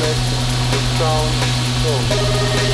let the sound go.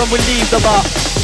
and we leave the bar.